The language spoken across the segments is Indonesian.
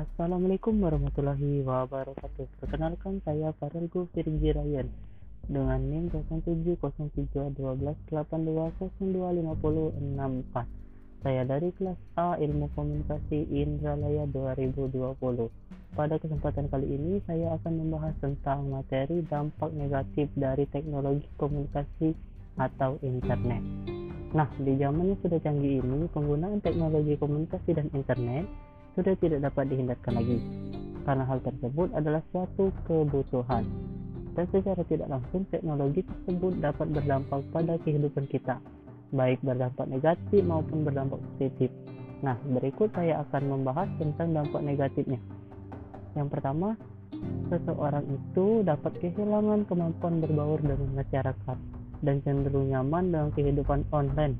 Assalamualaikum warahmatullahi wabarakatuh. Perkenalkan saya Farel Gufir Jirayan dengan NIM 07031282025064. Saya dari kelas A Ilmu Komunikasi Indralaya 2020. Pada kesempatan kali ini saya akan membahas tentang materi dampak negatif dari teknologi komunikasi atau internet. Nah, di zaman yang sudah canggih ini, penggunaan teknologi komunikasi dan internet sudah tidak dapat dihindarkan lagi. Karena hal tersebut adalah suatu kebutuhan. Dan secara tidak langsung teknologi tersebut dapat berdampak pada kehidupan kita baik berdampak negatif maupun berdampak positif. Nah berikut saya akan membahas tentang dampak negatifnya. Yang pertama seseorang itu dapat kehilangan kemampuan berbaur dengan masyarakat dan cenderung nyaman dengan kehidupan online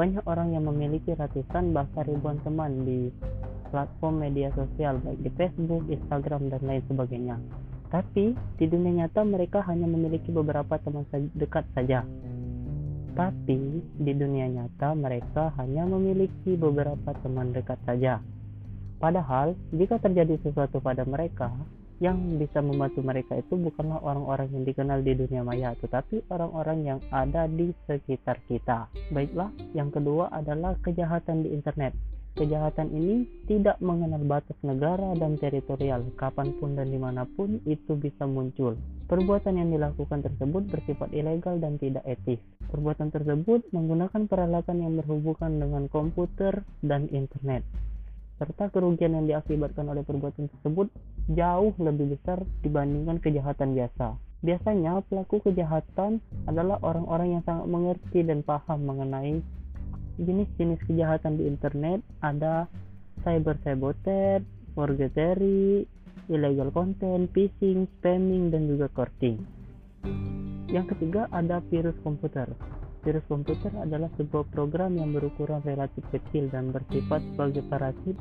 banyak orang yang memiliki ratusan bahkan ribuan teman di platform media sosial baik di Facebook, Instagram, dan lain sebagainya. Tapi di dunia nyata mereka hanya memiliki beberapa teman dekat saja. Tapi di dunia nyata mereka hanya memiliki beberapa teman dekat saja. Padahal jika terjadi sesuatu pada mereka, yang bisa membantu mereka itu bukanlah orang-orang yang dikenal di dunia maya, tetapi orang-orang yang ada di sekitar kita. Baiklah, yang kedua adalah kejahatan di internet. Kejahatan ini tidak mengenal batas negara dan teritorial, kapan pun dan di mana pun itu bisa muncul. Perbuatan yang dilakukan tersebut bersifat ilegal dan tidak etis. Perbuatan tersebut menggunakan peralatan yang berhubungan dengan komputer dan internet serta kerugian yang diakibatkan oleh perbuatan tersebut jauh lebih besar dibandingkan kejahatan biasa. Biasanya pelaku kejahatan adalah orang-orang yang sangat mengerti dan paham mengenai jenis-jenis kejahatan di internet. Ada cyber sabotage, forgery, illegal content, phishing, spamming, dan juga courting. Yang ketiga ada virus komputer. Virus komputer adalah sebuah program yang berukuran relatif kecil dan bersifat sebagai parasit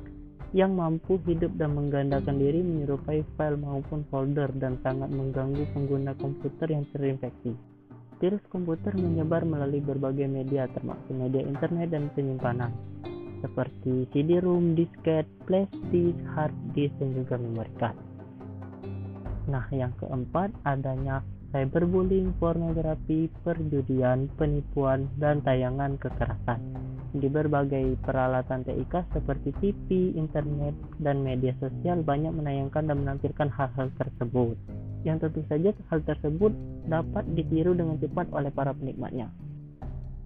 yang mampu hidup dan menggandakan diri menyerupai file maupun folder dan sangat mengganggu pengguna komputer yang terinfeksi. Virus komputer menyebar melalui berbagai media termasuk media internet dan penyimpanan seperti CD-ROM, disket, flash disk, hard disk, dan juga memory card. Nah, yang keempat adanya cyberbullying, pornografi, perjudian, penipuan, dan tayangan kekerasan. Di berbagai peralatan TIK seperti TV, internet, dan media sosial banyak menayangkan dan menampilkan hal-hal tersebut. Yang tentu saja hal tersebut dapat ditiru dengan cepat oleh para penikmatnya.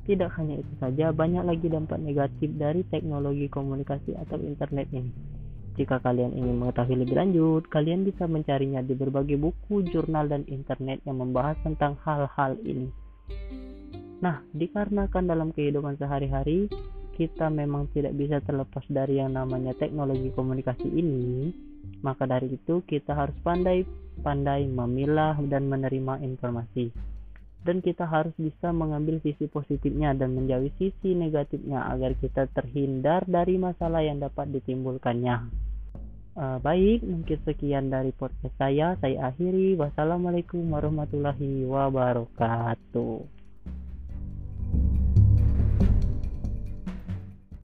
Tidak hanya itu saja, banyak lagi dampak negatif dari teknologi komunikasi atau internet ini jika kalian ingin mengetahui lebih lanjut, kalian bisa mencarinya di berbagai buku, jurnal, dan internet yang membahas tentang hal-hal ini. Nah, dikarenakan dalam kehidupan sehari-hari kita memang tidak bisa terlepas dari yang namanya teknologi komunikasi ini, maka dari itu kita harus pandai-pandai memilah dan menerima informasi. Dan kita harus bisa mengambil sisi positifnya dan menjauhi sisi negatifnya agar kita terhindar dari masalah yang dapat ditimbulkannya. Uh, baik, mungkin sekian dari podcast saya. Saya akhiri. Wassalamualaikum warahmatullahi wabarakatuh.